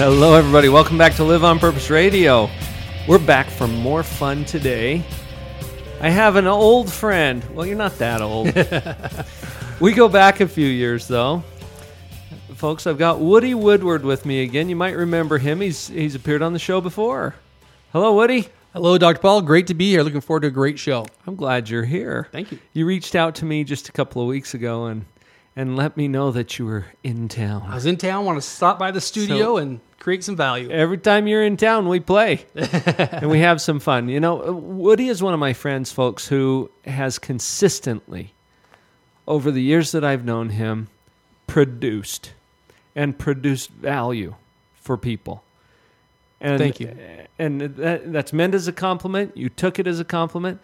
Hello, everybody. Welcome back to Live on Purpose Radio. We're back for more fun today. I have an old friend. Well, you're not that old. we go back a few years, though. Folks, I've got Woody Woodward with me again. You might remember him. He's he's appeared on the show before. Hello, Woody. Hello, Dr. Paul. Great to be here. Looking forward to a great show. I'm glad you're here. Thank you. You reached out to me just a couple of weeks ago and and let me know that you were in town. I was in town, want to stop by the studio So- and create some value. Every time you're in town, we play and we have some fun. You know, Woody is one of my friends, folks, who has consistently, over the years that I've known him, produced and produced value for people. And, Thank you. And that, that's meant as a compliment. You took it as a compliment.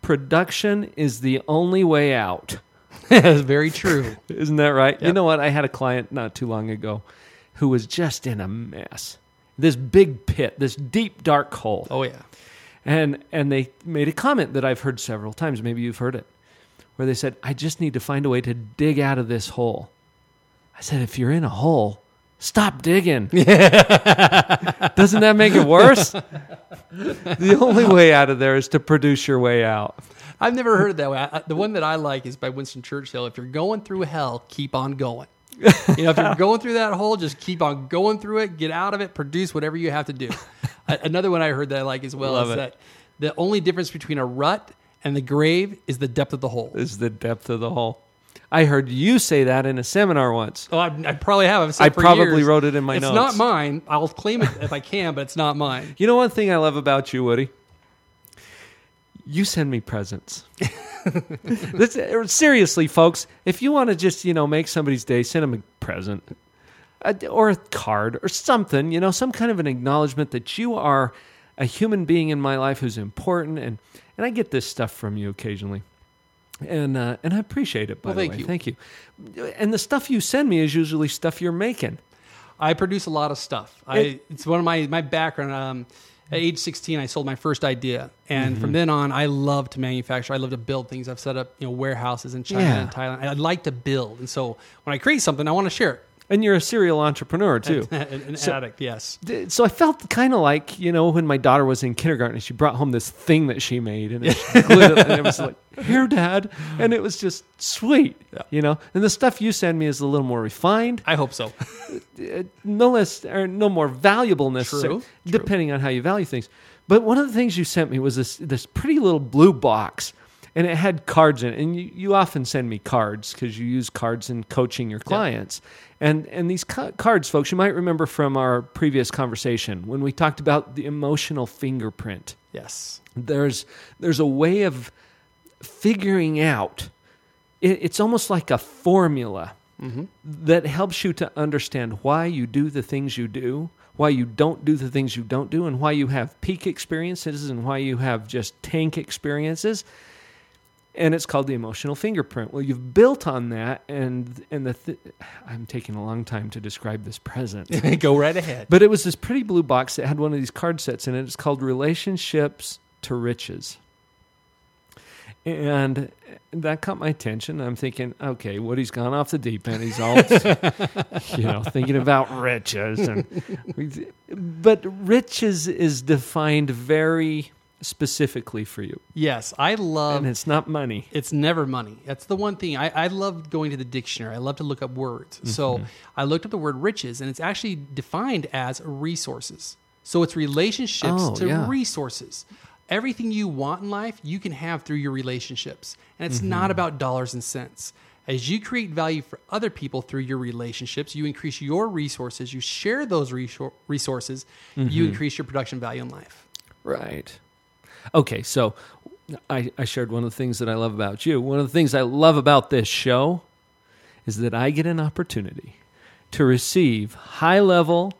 Production is the only way out. That's very true. Isn't that right? You know what? I had a client not too long ago who was just in a mess. This big pit, this deep dark hole. Oh, yeah. And and they made a comment that I've heard several times, maybe you've heard it, where they said, "I just need to find a way to dig out of this hole." I said, "If you're in a hole, stop digging." Doesn't that make it worse? the only way out of there is to produce your way out. I've never heard it that way. I, the one that I like is by Winston Churchill. If you're going through hell, keep on going. you know, if you're going through that hole, just keep on going through it. Get out of it. Produce whatever you have to do. Another one I heard that I like as well Love is it. that the only difference between a rut and the grave is the depth of the hole. Is the depth of the hole. I heard you say that in a seminar once. Oh, I, I probably have. I've said I for probably years. wrote it in my it's notes. It's not mine. I'll claim it if I can, but it's not mine. You know one thing I love about you, Woody? You send me presents. this, uh, seriously, folks, if you want to just, you know, make somebody's day, send them a present a, or a card or something, you know, some kind of an acknowledgement that you are a human being in my life who's important. And, and I get this stuff from you occasionally. And, uh, and I appreciate it, by Well, the thank way. you. Thank you. And the stuff you send me is usually stuff you're making. I produce a lot of stuff. I, it's one of my my background. Um, at age 16, I sold my first idea, and Mm-hmm. from then on, I love to manufacture. I love to build things. I've set up you know warehouses in China Yeah. and Thailand. I like to build, and so when I create something, I want to share it. And you're a serial entrepreneur, too. An, an So- addict, yes. so I felt kind of like you know when my daughter was in kindergarten and she brought home this thing that she made and, it, it, and it was like here dad and it was just sweet you know and the stuff you send me is a little more refined I hope so. uh, no less or no more valuable necessarily True, true. depending on how you value things but one of the things you sent me was this this pretty little blue box and it had cards in it. And you, you often send me cards because you use cards in coaching your clients. And and these ca- cards folks you might remember from our previous conversation when we talked about the emotional fingerprint. Yes. there's there's a way of figuring out it, it's almost like a formula mm-hmm. that helps you to understand why you do the things you do why you don't do the things you don't do and why you have peak experiences and why you have just tank experiences and it's called the emotional fingerprint well you've built on that and and the th- i'm taking a long time to describe this present Go right ahead. but it was this pretty blue box that had one of these card sets in it. It's called Relationships to Riches. And that caught my attention. I'm thinking, okay, Woody's gone off the deep end. He's all, you know, thinking about riches. And, but riches is defined very specifically for you. Yes, I love. And it's not money. It's never money. That's the one thing. I, I love going to the dictionary. I love to look up words. So mm-hmm. I looked up the word riches, and it's actually defined as resources. So it's relationships Oh, to yeah. resources. Everything you want in life, you can have through your relationships. And it's mm-hmm. not about dollars and cents. As you create value for other people through your relationships, you increase your resources, you share those resor- resources, you mm-hmm. increase your production value in life. Right. Okay, so I, I shared one of the things that I love about you. One of the things I love about this show is that I get an opportunity to receive high level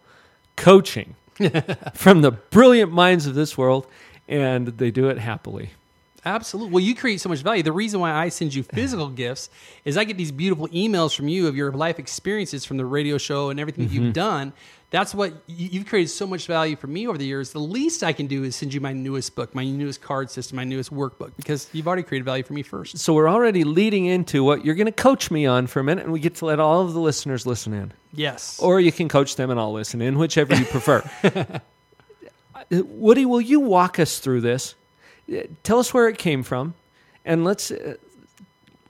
coaching from the brilliant minds of this world, and they do it happily. Absolutely. Well, you create so much value. The reason why I send you physical gifts is I get these beautiful emails from you of your life experiences from the radio show and everything that you've done. That's what you- you've created so much value for me over the years. The least I can do is send you my newest book, my newest card system, my newest workbook, because you've already created value for me first. So we're already leading into what you're going to coach me on for a minute, and we get to let all of the listeners listen in. Yes. Or you can coach them and I'll listen in, whichever you prefer. Uh, Woody, will you walk us through this? Tell us where it came from, and let's uh,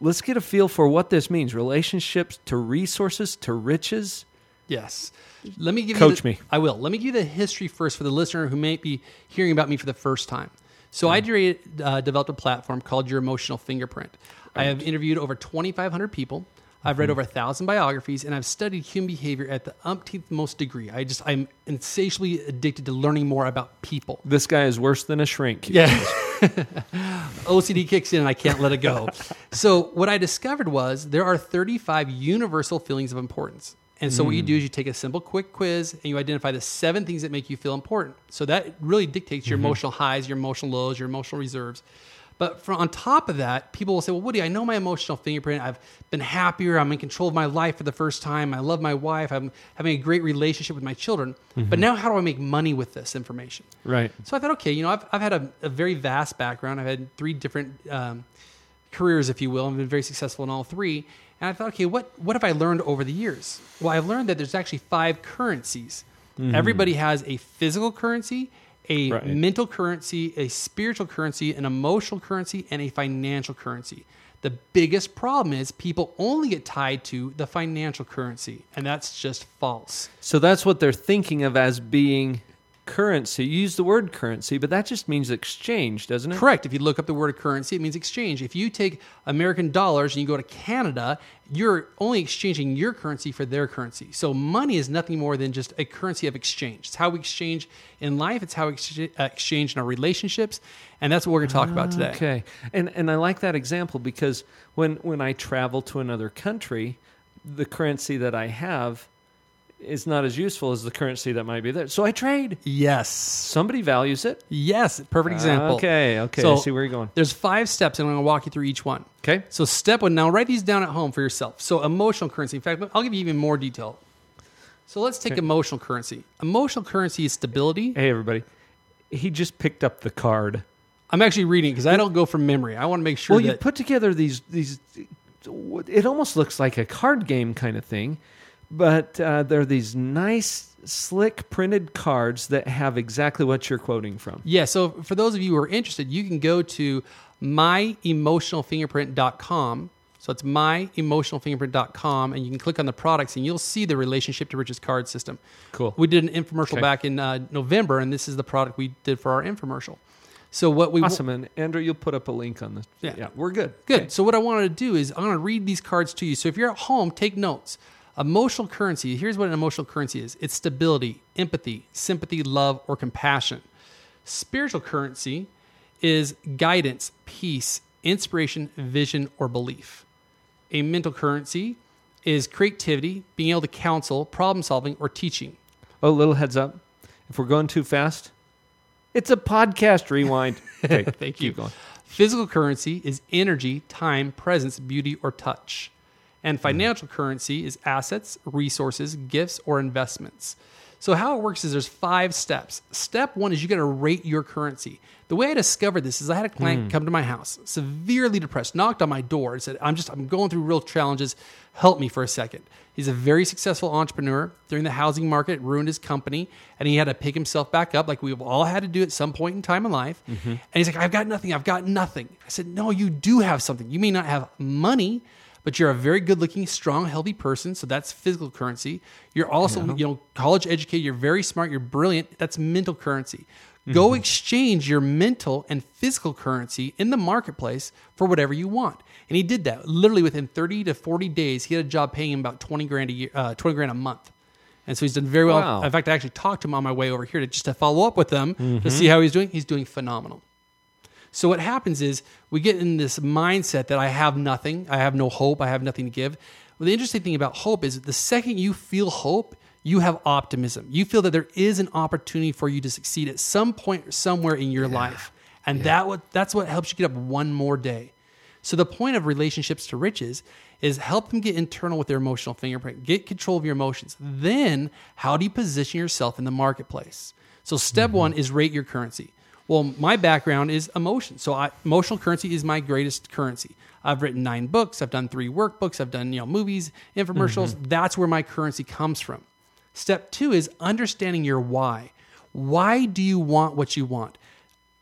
let's get a feel for what this means. Relationships to resources to riches. Yes. Let me give Coach you the, me. I will. Let me give you the history first for the listener who may be hearing about me for the first time. So I created, uh, developed a platform called Your Emotional Fingerprint. I have interviewed over 2,500 people. I've Mm-hmm. read over a thousand biographies, and I've studied human behavior at the umpteenth most degree. I just I'm insatiably addicted to learning more about people. This guy is worse than a shrink. Yeah. OCD kicks in and I can't let it go. so, what I discovered was there are 35 universal feelings of importance. And so, what you do is you take a simple, quick quiz and you identify the seven things that make you feel important. So, that really dictates your emotional highs, your emotional lows, your emotional reserves. But from, on top of that, people will say, Well, Woody, I know my emotional fingerprint. I've been happier. I'm in control of my life for the first time. I love my wife. I'm having a great relationship with my children. But now, how do I make money with this information? Right. So I thought, okay, you know, I've, I've had a, a very vast background. I've had three different um, careers, if you will. I've been very successful in all three. And I thought, okay, what, what have I learned over the years? Well, I've learned that there's actually five currencies. Everybody has a physical currency, a Right. mental currency, a spiritual currency, an emotional currency, and a financial currency. The biggest problem is people only get tied to the financial currency, and that's just false. So that's what they're thinking of as being currency. You use the word currency, but that just means exchange, doesn't it? Correct. If you look up the word currency, it means exchange. If you take American dollars and you go to Canada, you're only exchanging your currency for their currency. So money is nothing more than just a currency of exchange. It's how we exchange in life. It's how we uh, exchange in our relationships, and that's what we're going to talk about today. Okay, and and I like that example because when when I travel to another country, the currency that I have is not as useful as the currency that might be there. So I trade. Yes. Somebody values it. Yes. Perfect example. Okay, okay, So I see where you're going. There's five steps, and I'm going to walk you through each one. Okay, So step one. Now write these down at home for yourself. So emotional currency. In fact, I'll give you even more detail. So let's take emotional currency. Emotional currency is stability. hey everybody, he just picked up the card. I'm actually reading because I don't go from memory. I want to make sure Well, you put together these these. It almost looks like a card game kind of thing, but uh, they're these nice, slick printed cards that have exactly what you're quoting from. yeah. So for those of you who are interested, you can go to myemotionalfingerprint.com. So it's myemotionalfingerprint.com, and you can click on the products, and you'll see the relationship to riches card system. Cool. We did an infomercial Okay. back in uh, November, and this is the product we did for our infomercial. So what we Awesome, and Andrew, you'll put up a link on this. Yeah. we're good. Good. Okay. So what I wanted to do is I'm going to read these cards to you. So if you're at home, take notes. Emotional currency. Here's what an emotional currency is. It's stability, empathy, sympathy, love, or compassion. Spiritual currency is guidance, peace, inspiration, vision, or belief. A mental currency is creativity, being able to counsel, problem solving, or teaching. Oh, little heads up. If we're going too fast, it's a podcast rewind. Okay, Thank you. going. Physical currency is energy, time, presence, beauty, or touch. And financial currency is assets, resources, gifts, or investments. So how it works is there's five steps. Step one is you got to rate your currency. The way I discovered this is I had a client hmm. come to my house, severely depressed, knocked on my door and said, "I'm just I'm going through real challenges. Help me for a second. He's a very successful entrepreneur. During the housing market, it ruined his company, and he had to pick himself back up, like we've all had to do at some point in time in life. Mm-hmm. And he's like, "I've got nothing. I've got nothing." I said, "No, you do have something. You may not have money." But you're a very good looking, strong, healthy person. So that's physical currency. You're also, you know, college educated. You're very smart. You're brilliant. That's mental currency. Go exchange your mental and physical currency in the marketplace for whatever you want. And he did that literally within 30 to 40 days. He had a job paying him about 20 grand a year, uh, 20 grand a month. And so he's done very well. Wow. In fact, I actually talked to him on my way over here to just to follow up with them to see how he's doing. He's doing phenomenal. So what happens is we get in this mindset that I have nothing, I have no hope, I have nothing to give. Well, the interesting thing about hope is the second you feel hope, you have optimism. You feel that there is an opportunity for you to succeed at some point somewhere in your life. And that what that's what helps you get up one more day. So the point of relationships to riches is help them get internal with their emotional fingerprint, get control of your emotions. Then, how do you position yourself in the marketplace? So step mm-hmm. one is rate your currency. Well, my background is emotion. So I, emotional currency is my greatest currency. I've written nine books. I've done three workbooks. I've done you know movies, infomercials. Mm-hmm. That's where my currency comes from. Step two is understanding your why. Why do you want what you want?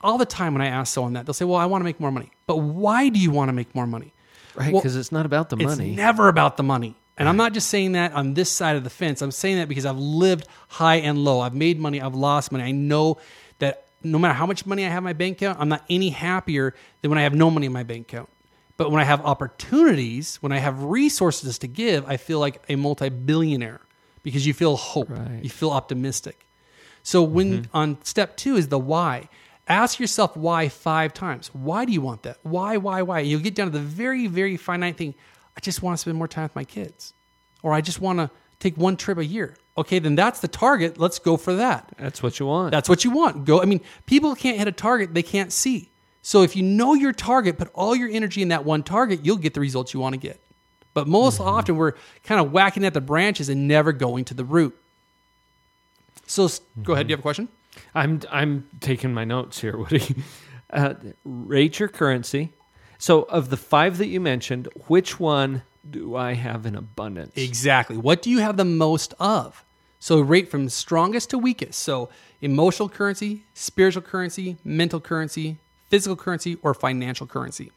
All the time when I ask someone that, they'll say, "Well, I want to make more money." But why do you want to make more money? Right, Well, because it's not about the money. it's never about the money. And I'm not just saying that on this side of the fence. I'm saying that because I've lived high and low. I've made money, I've lost money. I know no matter how much money I have in my bank account, I'm not any happier than when I have no money in my bank account. But when I have opportunities, when I have resources to give, I feel like a multi billionaire because you feel hope, Right. you feel optimistic. So when mm-hmm. on step two is the why. Ask yourself why five times. Why do you want that? Why, why, why? You'll get down to the very, very finite thing. I just want to spend more time with my kids. Or I just want to take one trip a year. Okay, then that's the target. Let's go for that. That's what you want. That's what you want. Go. I mean, people can't hit a target they can't see. So if you know your target, put all your energy in that one target, you'll get the results you want to get. But most often we're kind of whacking at the branches and never going to the root. So s- go ahead. Do you have a question? I'm I'm taking my notes here, Woody. Uh, rate your currency. So, of the five that you mentioned, which one do I have in abundance? Exactly. What do you have the most of? So rate from strongest to weakest. So emotional currency, spiritual currency, mental currency, physical currency, or financial currency.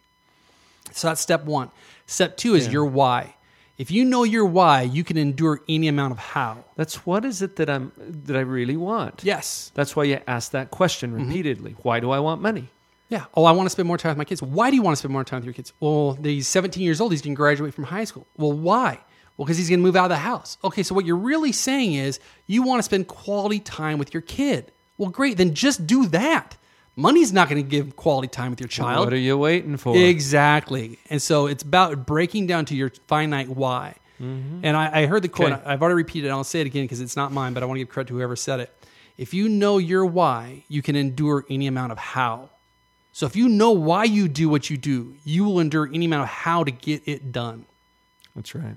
So that's step one. Step two is your why. If you know your why, you can endure any amount of how. That's what is it that I'm that I really want. Yes. That's why you ask that question Mm-hmm. repeatedly. Why do I want money? Yeah. Oh, I want to spend more time with my kids. Why do you want to spend more time with your kids? Well, he's 17 years old. He's going to graduate from high school. Well, why? Well, because he's going to move out of the house. Okay, so what you're really saying is you want to spend quality time with your kid. Well, great. Then just do that. Money's not going to give quality time with your child. What are you waiting for? Exactly. And so it's about breaking down to your finite why. Mm-hmm. And I, I heard the quote, Okay. I've already repeated it, and I'll say it again because it's not mine, but I want to give credit to whoever said it. If you know your why, you can endure any amount of how. So if you know why you do what you do, you will endure any amount of how to get it done. That's right.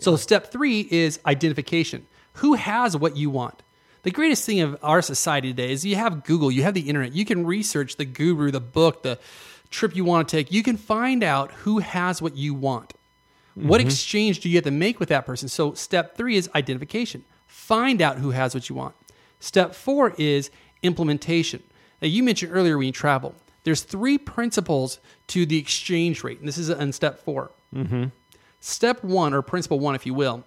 So step three is identification. Who has what you want? The greatest thing of our society today is you have Google, you have the internet, you can research the guru, the book, the trip you want to take. You can find out who has what you want. What mm-hmm. exchange do you have to make with that person? So step three is identification. Find out who has what you want. Step four is implementation. Now you mentioned earlier when you travel, there's three principles to the exchange rate, and this is in step 4 mm-hmm. Step one, or principle one, if you will,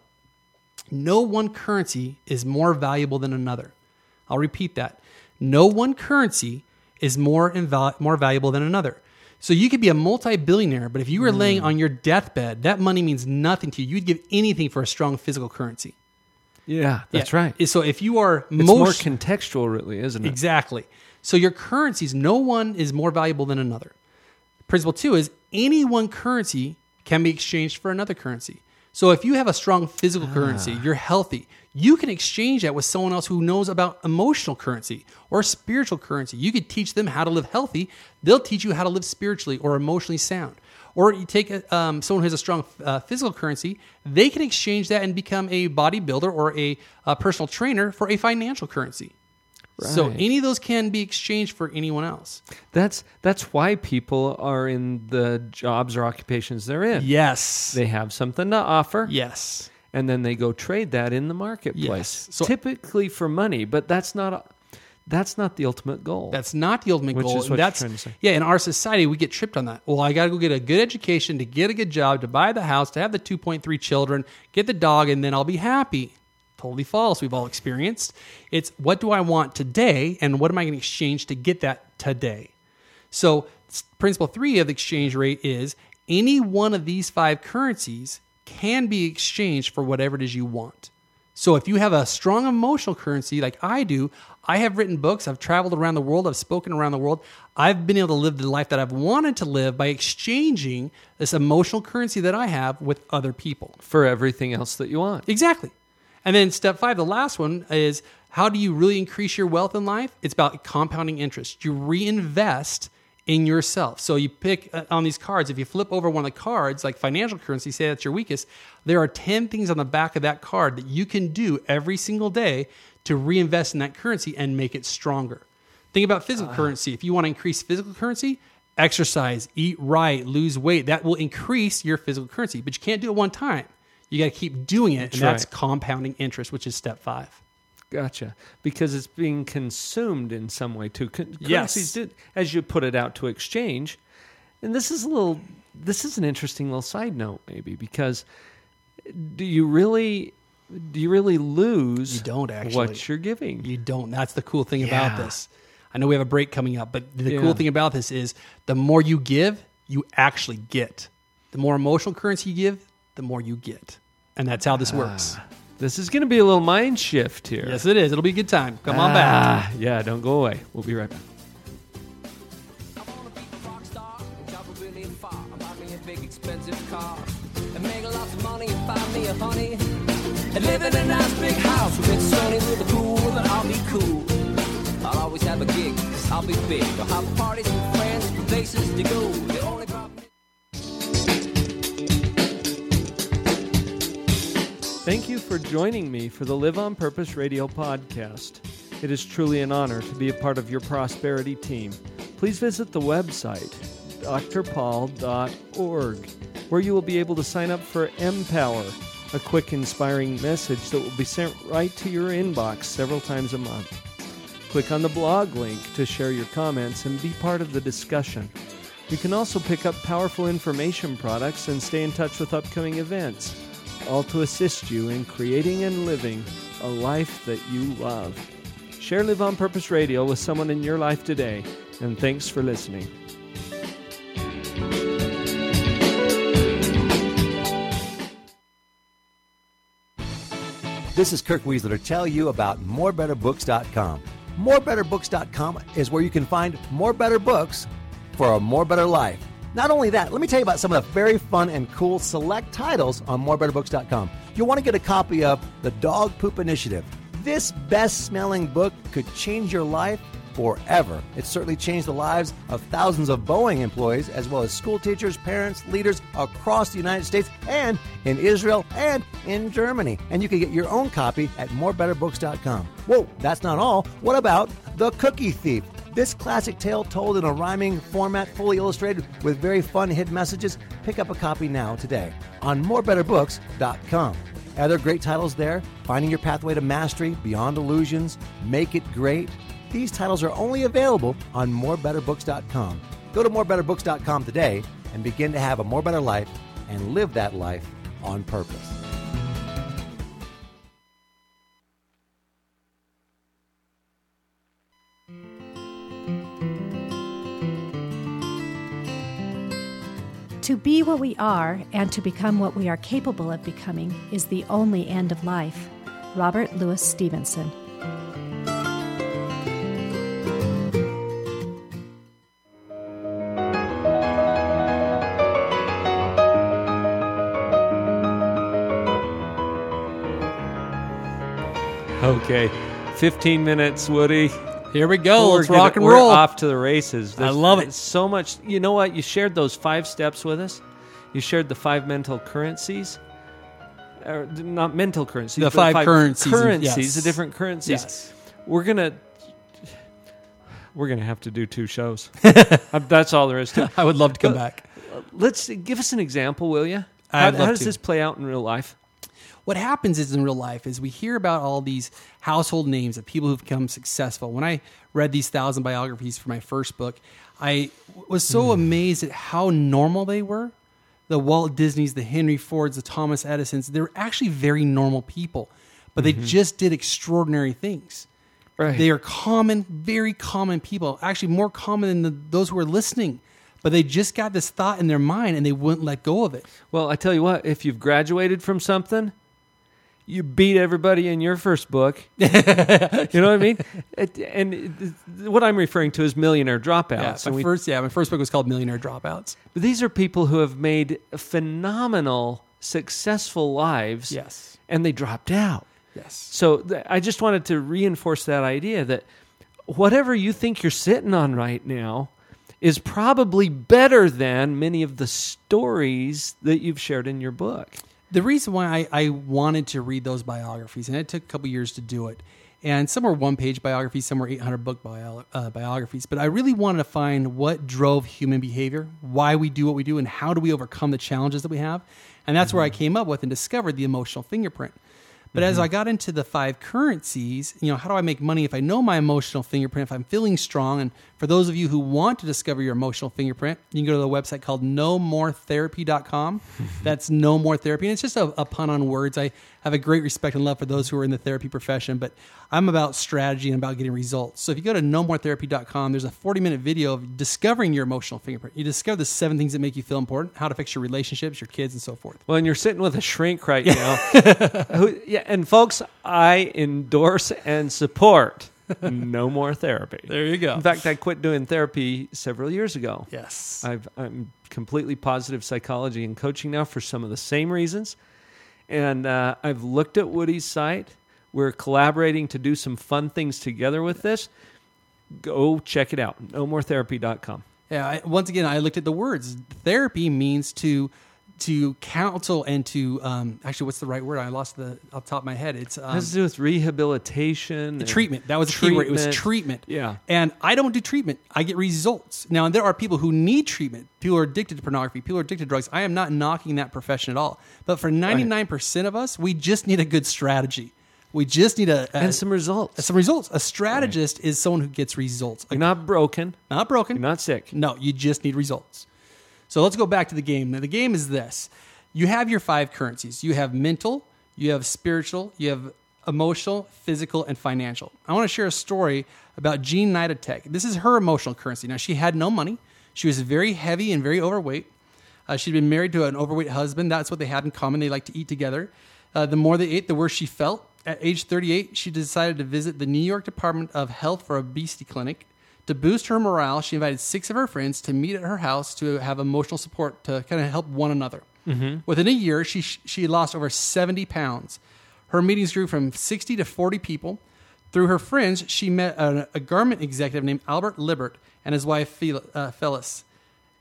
no one currency is more valuable than another. I'll repeat that. No one currency is more inval- more valuable than another. So you could be a multi-billionaire, but if you were mm. laying on your deathbed, that money means nothing to you. You'd give anything for a strong physical currency. Yeah, that's Yeah. right. So if you are It's more contextual, really, isn't it? Exactly. So your currencies, no one is more valuable than another. Principle two is any one currency can be exchanged for another currency. So if you have a strong physical currency, you're healthy, you can exchange that with someone else who knows about emotional currency or spiritual currency. You could teach them how to live healthy. They'll teach you how to live spiritually or emotionally sound. Or you take a, um, someone who has a strong uh, physical currency, they can exchange that and become a bodybuilder or a, uh personal trainer for a financial currency. So any of those can be exchanged for anyone else. That's that's why people are in the jobs or occupations they're in. Yes. They have something to offer, yes. and then they go trade that in the marketplace, Yes. So- typically for money. But that's not a, that's not the ultimate goal. That's not the ultimate Which goal. is what you're trying to say. yeah. In our society, we get tripped on that. Well, I got to go get a good education to get a good job, to buy the house, to have the two point three children, get the dog, and then I'll be happy. Totally false. We've all experienced. It's what do I want today, and what am I going to exchange to get that today? So, principle three of the exchange rate is any one of these five currencies can be exchanged for whatever it is you want. So if you have a strong emotional currency like I do, I have written books, I've traveled around the world, I've spoken around the world. I've been able to live the life that I've wanted to live by exchanging this emotional currency that I have with other people. For everything else that you want. Exactly. And then step five, the last one is how do you really increase your wealth in life? It's about compounding interest. You reinvest in yourself. So you pick uh, on these cards, if you flip over one of the cards, like financial currency, say that's your weakest, there are 10 things on the back of that card that you can do every single day to reinvest in that currency and make it stronger. Think about physical currency. If you want to increase physical currency, exercise, eat right, lose weight, that will increase your physical currency, but you can't do it one time. You got to keep doing it, and that's right. compounding interest, which is step five. Gotcha. Because it's being consumed in some way too. Con- Yes. did, as you put it out to exchange. And this is a little. This is an interesting little side note, maybe, because do you really, do you really lose? You don't, actually. what you're giving. You don't. That's the cool thing about this. I know we have a break coming up, but the Yeah. cool thing about this is the more you give, you actually get. The more emotional currency you give, the more you get. And that's how this works. This is going to be a little mind shift here. Yes, it is. It'll be a good time. Come on back. Ah, yeah, don't go away. We'll be right back. I wanna be a rock star and travel really far. And buy me a big expensive car. And make lots of money and find me a honey. And live in a nice big house with sunny with a pool. Then I'll be cool. I'll always have a gig, cause I'll be big. I'll have parties with friends, places to go. Thank you for joining me for the Live on Purpose radio podcast. It is truly an honor to be a part of your prosperity team. Please visit the website, drpaul.org, where you will be able to sign up for Empower, a quick, inspiring message that will be sent right to your inbox several times a month. Click on the blog link to share your comments and be part of the discussion. You can also pick up powerful information products and stay in touch with upcoming events, all to assist you in creating and living a life that you love. Share Live on Purpose Radio with someone in your life today, and thanks for listening. This is Kirk Weisler to tell you about morebetterbooks.com. Morebetterbooks.com is where you can find more better books for a more better life. Not only that, let me tell you about some of the very fun and cool select titles on morebetterbooks.com. You'll want to get a copy of The Dog Poop Initiative. This best smelling book could change your life forever. It certainly changed the lives of thousands of Boeing employees, as well as school teachers, parents, leaders across the United States and in Israel and in Germany. And you can get your own copy at morebetterbooks.com. Whoa, that's not all. What about The Cookie Thief? This classic tale told in a rhyming format, fully illustrated with very fun hidden messages. Pick up a copy now today on morebetterbooks.com. Other great titles there? Finding Your Pathway to Mastery, Beyond Illusions, Make It Great. These titles are only available on morebetterbooks.com. Go to morebetterbooks.com today and begin to have a more better life and live that life on purpose. To be what we are and to become what we are capable of becoming is the only end of life. Robert Louis Stevenson. Okay, 15 minutes, Woody. Here we go. Let's rock and roll. we're off to the races. I love it. So much. You know what? You shared those five steps with us. You shared the five mental currencies. Or not mental currencies. The but five currencies, Currencies, yes. the different currencies. Yes. We're gonna. We're gonna have to do two shows. Uh, That's all there is to it. I would love to come back. Let's give us an example, will you? How, how does to. this play out in real life? What happens is in real life is we hear about all these household names of people who've become successful. When I read these thousand biographies for my first book, I was so hmm. amazed at how normal they were. The Walt Disneys, the Henry Fords, the Thomas Edisons, they're actually very normal people, but they mm-hmm. just did extraordinary things. Right. They are common, very common people, actually more common than the, those who are listening. But they just got this thought in their mind and they wouldn't let go of it. Well, I tell you what, if you've graduated from something, you beat everybody in your first book. you know what I mean? It- and it- what I'm referring to is millionaire dropouts. Yeah, my we- first yeah, my first book was called Millionaire Dropouts. but these are people who have made phenomenal, successful lives. Yes. And they dropped out. Yes. So th- I just wanted to reinforce that idea that whatever you think you're sitting on right now is probably better than many of the stories that you've shared in your book. The reason why I, I wanted to read those biographies, and it took a couple years to do it, and some were one page biographies, some were 800 book bio, uh, biographies, but I really wanted to find what drove human behavior, why we do what we do, and how do we overcome the challenges that we have. And that's where I came up with and discovered the emotional fingerprint. But as I got into the five currencies, you know, how do I make money if I know my emotional fingerprint, if I'm feeling strong? And for those of you who want to discover your emotional fingerprint, you can go to the website called nomoretherapy.com. That's no more therapy. And it's just a, a pun on words. I have a great respect and love for those who are in the therapy profession, but I'm about strategy and about getting results. So if you go to nomoretherapy.com, there's a 40 minute video of discovering your emotional fingerprint. You discover the seven things that make you feel important, how to fix your relationships, your kids, and so forth. Well, and you're sitting with a shrink right now. Who, yeah, and folks, I endorse and support no more therapy. There you go. In fact, I quit doing therapy several years ago. Yes. I've, I'm completely positive psychology and coaching now for some of the same reasons. And uh, I've looked at Woody's site. We're collaborating to do some fun things together with this. Go check it out. No more NoMoreTherapy.com. Yeah. I, once again, I looked at the words. Therapy means to to counsel and to um, actually, what's the right word? I lost the off the top of my head. It's um, has to do with rehabilitation. treatment. That was the key word. It was treatment. treatment. Yeah. And I don't do treatment. I get results. Now, there are people who need treatment. People are addicted to pornography. People are addicted to drugs. I am not knocking that profession at all. But for 99% of us, we just need a good strategy. We just need a, a And some results. some results. A strategist is someone who gets results. You're not broken. Not broken. You're not sick. No, you just need results. So let's go back to the game. Now, the game is this you have your five currencies you have mental, you have spiritual, you have emotional, physical, and financial. I want to share a story about Jean Nidetch. This is her emotional currency. Now, she had no money, she was very heavy and very overweight. Uh, she'd been married to an overweight husband. That's what they had in common. They liked to eat together. Uh, the more they ate, the worse she felt. At age 38, she decided to visit the New York Department of Health for Obesity Clinic. To boost her morale, she invited six of her friends to meet at her house to have emotional support to kind of help one another. Within a year, she, she lost over 70 pounds. Her meetings grew from 60 to 40 people. Through her friends, she met a, a garment executive named Albert Lippert and his wife Fel- uh, Phyllis.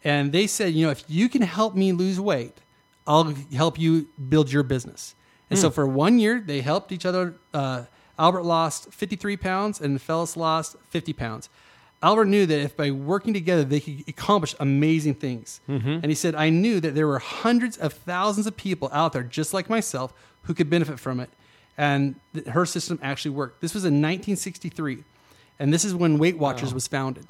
And they said, you know, if you can help me lose weight, I'll help you build your business. And so for one year, they helped each other. Uh, Albert lost 53 pounds and Phyllis lost 50 pounds. Albert knew that if by working together they could accomplish amazing things. Mm-hmm. And he said, I knew that there were hundreds of thousands of people out there just like myself who could benefit from it. And that her system actually worked. This was in 1963. And this is when Weight Watchers was founded.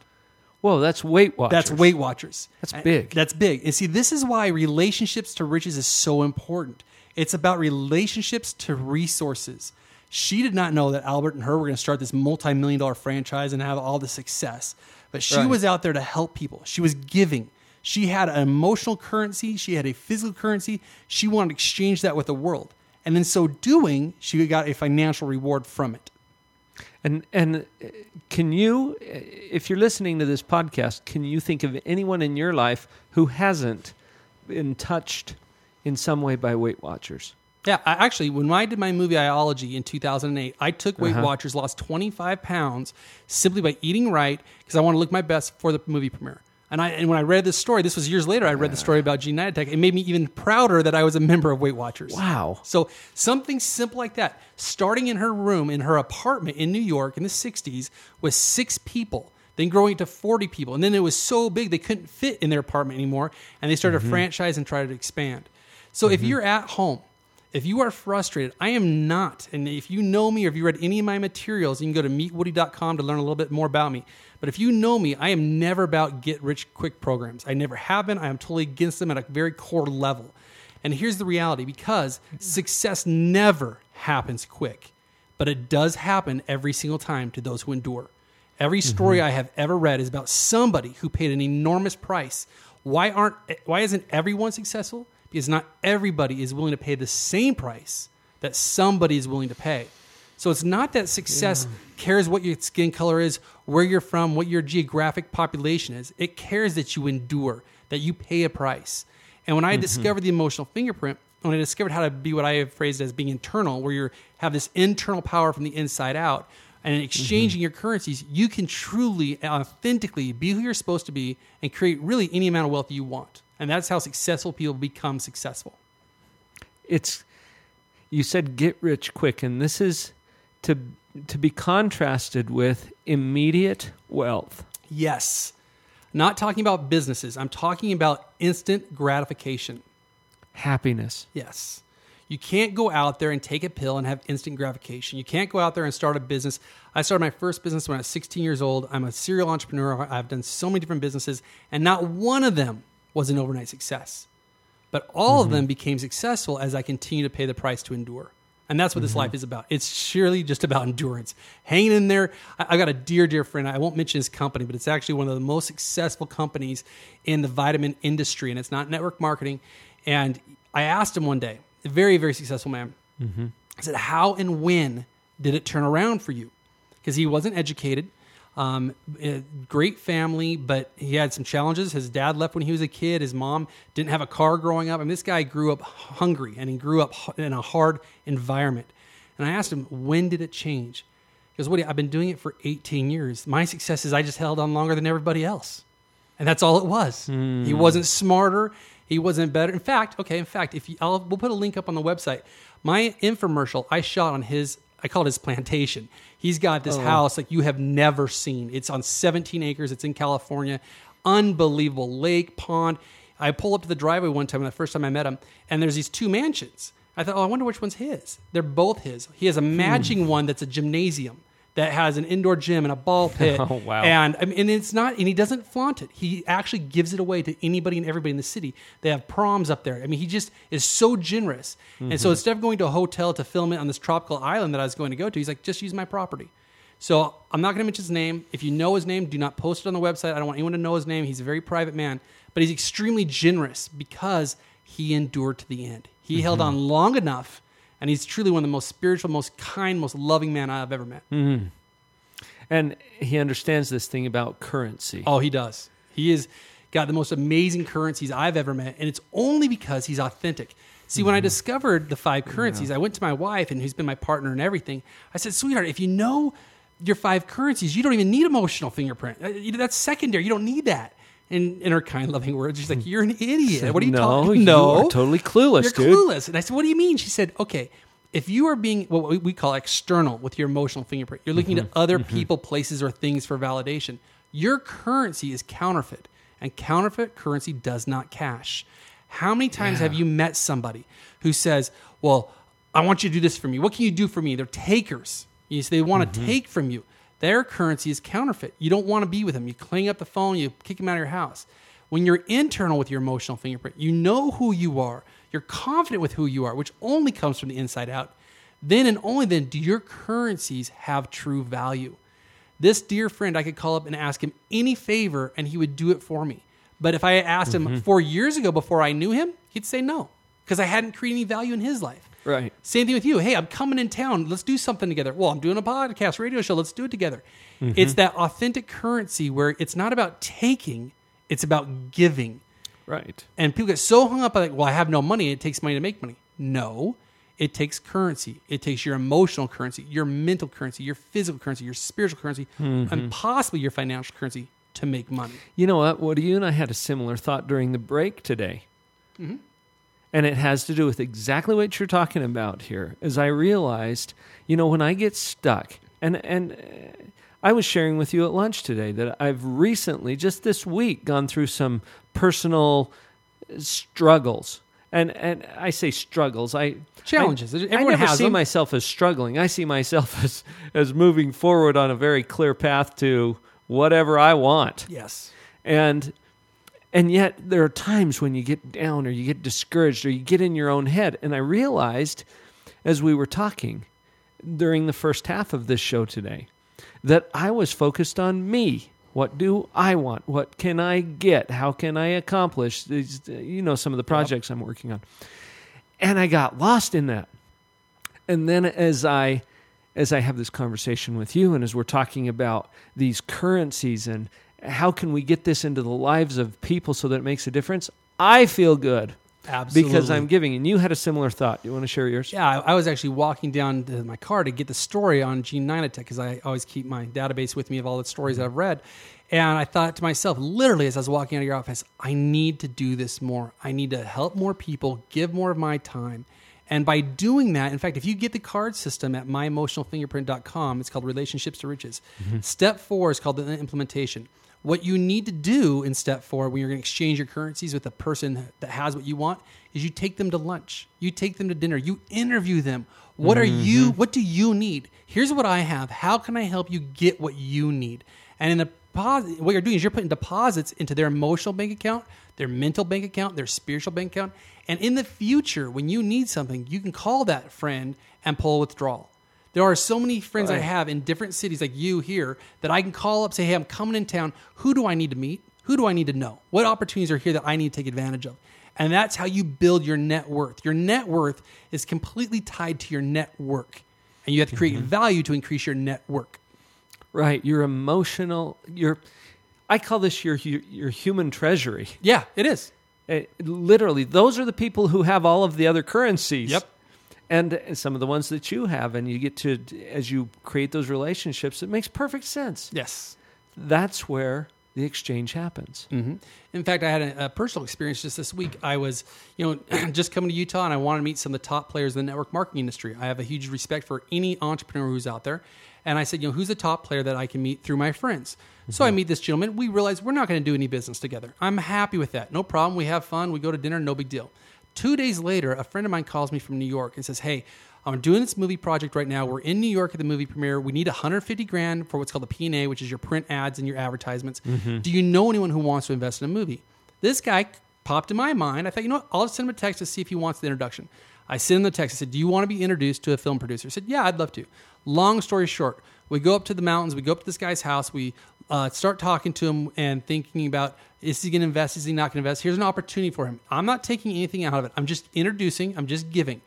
Whoa, that's Weight Watchers. That's Weight Watchers. That's big. That's big. And see, this is why relationships to riches is so important. It's about relationships to resources. She did not know that Albert and her were going to start this multi million dollar franchise and have all the success. But she Right. was out there to help people. She was giving. She had an emotional currency, she had a physical currency. She wanted to exchange that with the world. And in so doing, she got a financial reward from it. And and uh, can you, if you're listening to this podcast, can you think of anyone in your life who hasn't been touched in some way by Weight Watchers? Yeah, I actually, when I did my movie Iology in 2008, I took Weight Uh-huh. Watchers, lost 25 pounds simply by eating right because I want to look my best for the movie premiere. And I and when I read this story, this was years later, I read the story about Jean Nidetch. It made me even prouder that I was a member of Weight Watchers. Wow. So something simple like that, starting in her room in her apartment in New York in the 60s with six people, then growing to 40 people. And then it was so big they couldn't fit in their apartment anymore. And they started a franchise and tried to expand. So if you're at home, if you are frustrated, I am not. And if you know me or if you read any of my materials, you can go to meetwoody.com to learn a little bit more about me. But if you know me, I am never about get rich quick programs. I never have been. I am totally against them at a very core level. And here's the reality because success never happens quick, but it does happen every single time to those who endure. Every mm-hmm. story I have ever read is about somebody who paid an enormous price. Why aren't why isn't everyone successful? Because not everybody is willing to pay the same price that somebody is willing to pay. So it's not that success cares what your skin color is, where you're from, what your geographic population is. It cares that you endure, that you pay a price. And when I mm-hmm. discovered the emotional fingerprint, when I discovered how to be what I have phrased as being internal, where you have this internal power from the inside out, and in mm-hmm. exchanging your currencies, you can truly, authentically be who you're supposed to be and create really any amount of wealth you want. And that's how successful people become successful. it's you said get rich quick and this is to to be contrasted with immediate wealth Yes. Not talking about businesses. I'm talking about instant gratification. happiness Yes. You can't go out there and take a pill and have instant gratification. You can't go out there and start a business. I started my first business when I was 16 years old. I'm a serial entrepreneur. I've done so many different businesses, and not one of them was an overnight success. But all of mm-hmm. them became successful as I continue to pay the price to endure. And that's what this mm-hmm. life is about. It's surely just about endurance. Hanging in there. I, I got a dear, dear friend. I won't mention his company, but it's actually one of the most successful companies in the vitamin industry, and it's not network marketing. And I asked him one day, a very, very successful man, mm-hmm. I said, How and when did it turn around for you? Because he wasn't educated. Um, great family, but he had some challenges. His dad left when he was a kid. His mom didn't have a car growing up. I mean, this guy grew up hungry and he grew up in a hard environment. And I asked him, when did it change? He goes, Woody, I've been doing it for 18 years. My success is I just held on longer than everybody else. And that's all it was. He wasn't smarter. He wasn't better. In fact, okay, in fact, if you, I'll, we'll put a link up on the website. My infomercial I shot on his, I call it his plantation. He's got this oh, house like you have never seen. It's on 17 acres. It's in California. Unbelievable lake, pond. I pull up to the driveway one time, the first time I met him, and there's these two mansions. I thought, oh, I wonder which one's his. They're both his. He has a hmm. matching one that's a gymnasium that has an indoor gym and a ball pit. Oh, wow. And and it's not, and he doesn't flaunt it. He actually gives it away to anybody and everybody in the city. They have proms up there. I mean, he just is so generous. And so mm-hmm. instead of going to a hotel to film it on this tropical island that I was going to go to, he's like, just use my property. So I'm not going to mention his name. If you know his name, do not post it on the website. I don't want anyone to know his name. He's a very private man, but he's extremely generous because he endured to the end. He held mm-hmm. on long enough, and he's truly one of the most spiritual, most kind, most loving man I've ever met. and he understands this thing about currency Oh, he does. He is got the most amazing currencies I've ever met, and it's only because he's authentic. See, when I discovered the five currencies, I went to my wife, and who's been my partner and everything. I said, "Sweetheart, if you know your five currencies, you don't even need emotional fingerprint. Uh, That's secondary. You don't need that." And in her kind, loving words, she's like, hmm. "You're an idiot. What are you no, talking? you No, are totally clueless, You're dude. clueless." And I said, "What do you mean?" She said, "Okay." If you are being what we- call external with your emotional fingerprint, you're looking Mm-hmm. to other mm-hmm. people, places, or things for validation. Your currency is counterfeit, and counterfeit currency does not cash. How many times have you met somebody who says, Well, I want you to do this for me. What can you do for me? They're takers. You see, they want to mm-hmm. take from you. Their currency is counterfeit. You don't want to be with them. You cling up the phone, you kick them out of your house. When you're internal with your emotional fingerprint, you know who you are. You're confident with who you are, which only comes from the inside out. Then and only then do your currencies have true value. This dear friend, I could call up and ask him any favor and he would do it for me. But if I asked him mm-hmm. four years ago before I knew him, he'd say no because I hadn't created any value in his life. Right. Same thing with you. Hey, I'm coming in town. Let's do something together. Well, I'm doing a podcast, radio show. Let's do it together. Mm-hmm. It's that authentic currency where it's not about taking, it's about giving. Right. And people get so hung up on like, well, I have no money. It takes money to make money. No, it takes currency. It takes your emotional currency, your mental currency, your physical currency, your spiritual currency, mm-hmm. and possibly your financial currency to make money. You know what? Woody, you and I had a similar thought during the break today. Mm-hmm. And it has to do with exactly what you're talking about here. As I realized, you know, when I get stuck, and, and uh, I was sharing with you at lunch today that I've recently, just this week, gone through some personal struggles. And, and I say struggles. I Challenges. I, Everyone I never has see them. myself as struggling. I see myself as as moving forward on a very clear path to whatever I want Yes. and and yet there are times when you get down or you get discouraged or you get in your own head. And i realized as we were talking during the first half of this show today that i was focused on me. What do i want? What can i get? How can i accomplish these you know some of the projects i'm working on? And i got lost in that. And then as I as I have this conversation with you and as we're talking about these currencies and how can we get this into the lives of people so that it makes a difference, I feel good Absolutely. because I'm giving. And you had a similar thought. You want to share yours? Yeah, I, I was actually walking down to my car to get the story on Jean Nidetch because I always keep my database with me of all the stories that I've read. And I thought to myself, literally, as I was walking out of your office, I need to do this more. I need to help more people, give more of my time. And by doing that, in fact, if you get the card system at myemotionalfingerprint.com, it's called Relationships to Riches. Mm-hmm. Step four is called the implementation. What you need to do in step four, when you're going to exchange your currencies with a person that has what you want, is you take them to lunch, you take them to dinner, you interview them. What are you? Mm-hmm. What do you need? Here's what I have. How can I help you get what you need? And in the what you're doing is you're putting deposits into their emotional bank account, their mental bank account, their spiritual bank account. And in the future, when you need something, you can call that friend and pull a withdrawal. There are so many friends I have in different cities like you here that I can call up, say, hey, I'm coming in town. Who do I need to meet? Who do I need to know? What opportunities are here that I need to take advantage of? And that's how you build your net worth. Your net worth is completely tied to your network. And you have to create value to increase your network. Right. Your emotional. Your. I call this your your, your human treasury. Yeah, it is. Uh, literally, those are the people who have all of the other currencies. Yep. And some of the ones that you have, and you get to, as you create those relationships, it makes perfect sense. Yes. That's where the exchange happens. hmm In fact, I had a, a personal experience just this week. I was, you know, just coming to Utah, and I wanted to meet some of the top players in the network marketing industry. I have a huge respect for any entrepreneur who's out there, and I said, you know, who's the top player that I can meet through my friends? So I meet this gentleman. We realize we're not going to do any business together. I'm happy with that. No problem. We have fun. We go to dinner. No big deal. Two days later, a friend of mine calls me from New York and says, "Hey, I'm doing this movie project right now. We're in New York at the movie premiere. We need 150 grand for what's called the P&A, which is your print ads and your advertisements. Mm-hmm. Do you know anyone who wants to invest in a movie?" This guy popped in my mind. I thought, you know what? I'll just send him a text to see if he wants the introduction. I sent him the text. I said, "Do you want to be introduced to a film producer?" He said, "Yeah, I'd love to." Long story short, we go up to the mountains. We go up to this guy's house. We uh, start talking to him and thinking about is he going to invest? Is he not going to invest? Here's an opportunity for him. I'm not taking anything out of it. I'm just introducing. I'm just giving.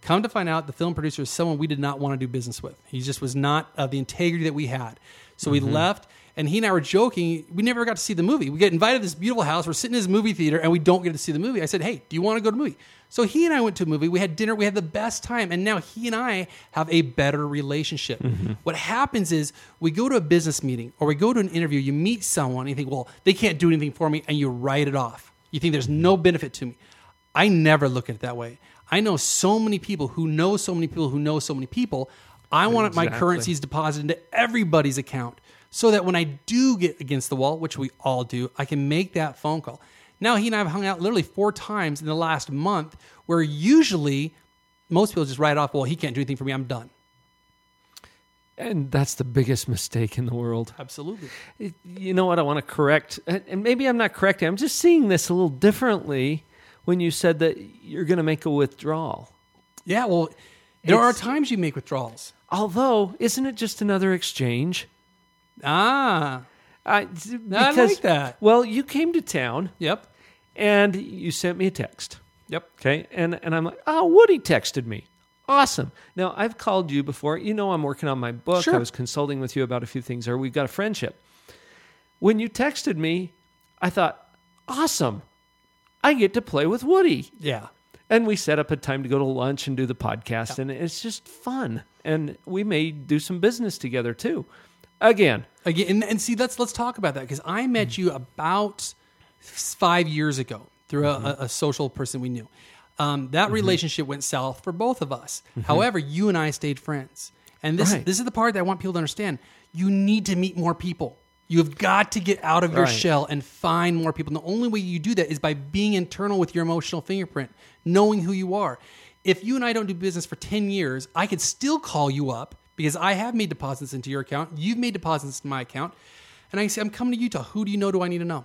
Come to find out, the film producer is someone we did not want to do business with. He just was not uh, the integrity that we had. So we left, and he and I were joking. We never got to see the movie. We get invited to this beautiful house. We're sitting in his movie theater, and we don't get to see the movie. I said, "Hey, do you want to go to the movie?" So he and I went to a movie. We had dinner. We had the best time, and now he and I have a better relationship. Mm-hmm. What happens is we go to a business meeting or we go to an interview. You meet someone, and you think, "Well, they can't do anything for me," and you write it off. You think there's no benefit to me. I never look at it that way. I know so many people who know so many people who know so many people. I want my Exactly. currencies deposited into everybody's account so that when I do get against the wall, which we all do, I can make that phone call. Now, he and I have hung out literally four times in the last month, where usually most people just write off, well, he can't do anything for me, I'm done. And that's the biggest mistake in the world. Absolutely. You know what? I want to correct, and maybe I'm not correcting. I'm just seeing this a little differently when you said that you're going to make a withdrawal. Yeah, well, there are times you make withdrawals. Although, isn't it just another exchange? Ah, I, I because, like that. Well, you came to town Yep. and you sent me a text. Yep. Okay. And, and I'm like, oh, Woody texted me. Awesome. Now, I've called you before. You know, I'm working on my book. Sure. I was consulting with you about a few things, or we've got a friendship. When you texted me, I thought, awesome. I get to play with Woody. Yeah. And we set up a time to go to lunch and do the podcast, and it's just fun. And we may do some business together too. Again, Again, and, and see, let's let's talk about that because I met you about five years ago through a, mm-hmm. a, a social person we knew. Um, that mm-hmm. relationship went south for both of us. Mm-hmm. However, you and I stayed friends, and this Right. this is the part that I want people to understand. You need to meet more people. You've got to get out of your Right. shell and find more people. And the only way you do that is by being internal with your emotional fingerprint, knowing who you are. If you and I don't do business for 10 years, I could still call you up because I have made deposits into your account. You've made deposits into my account. And I say, I'm coming to Utah. Who do you know do I need to know?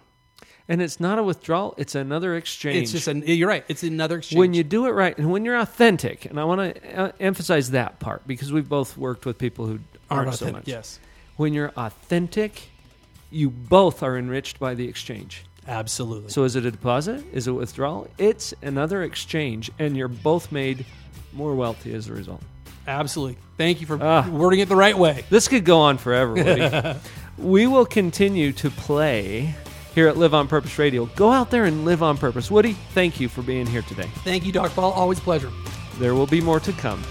and it's not a withdrawal; it's another exchange. It's just, an, you're right. It's another exchange. when you do it right and when you're authentic and i want to uh, emphasize that part because we've both worked with people who aren't, aren't so authentic, much yes. when you're authentic you both are enriched by the exchange Absolutely. so is it a deposit is it a withdrawal it's another exchange and you're both made more wealthy as a result Absolutely. Thank you for Ah. wording it the right way. This could go on forever, we will continue to play here at Live on Purpose Radio. Go out there and live on purpose. Woody, thank you for being here today. Thank you, Dr. Paul. Always a pleasure. There will be more to come.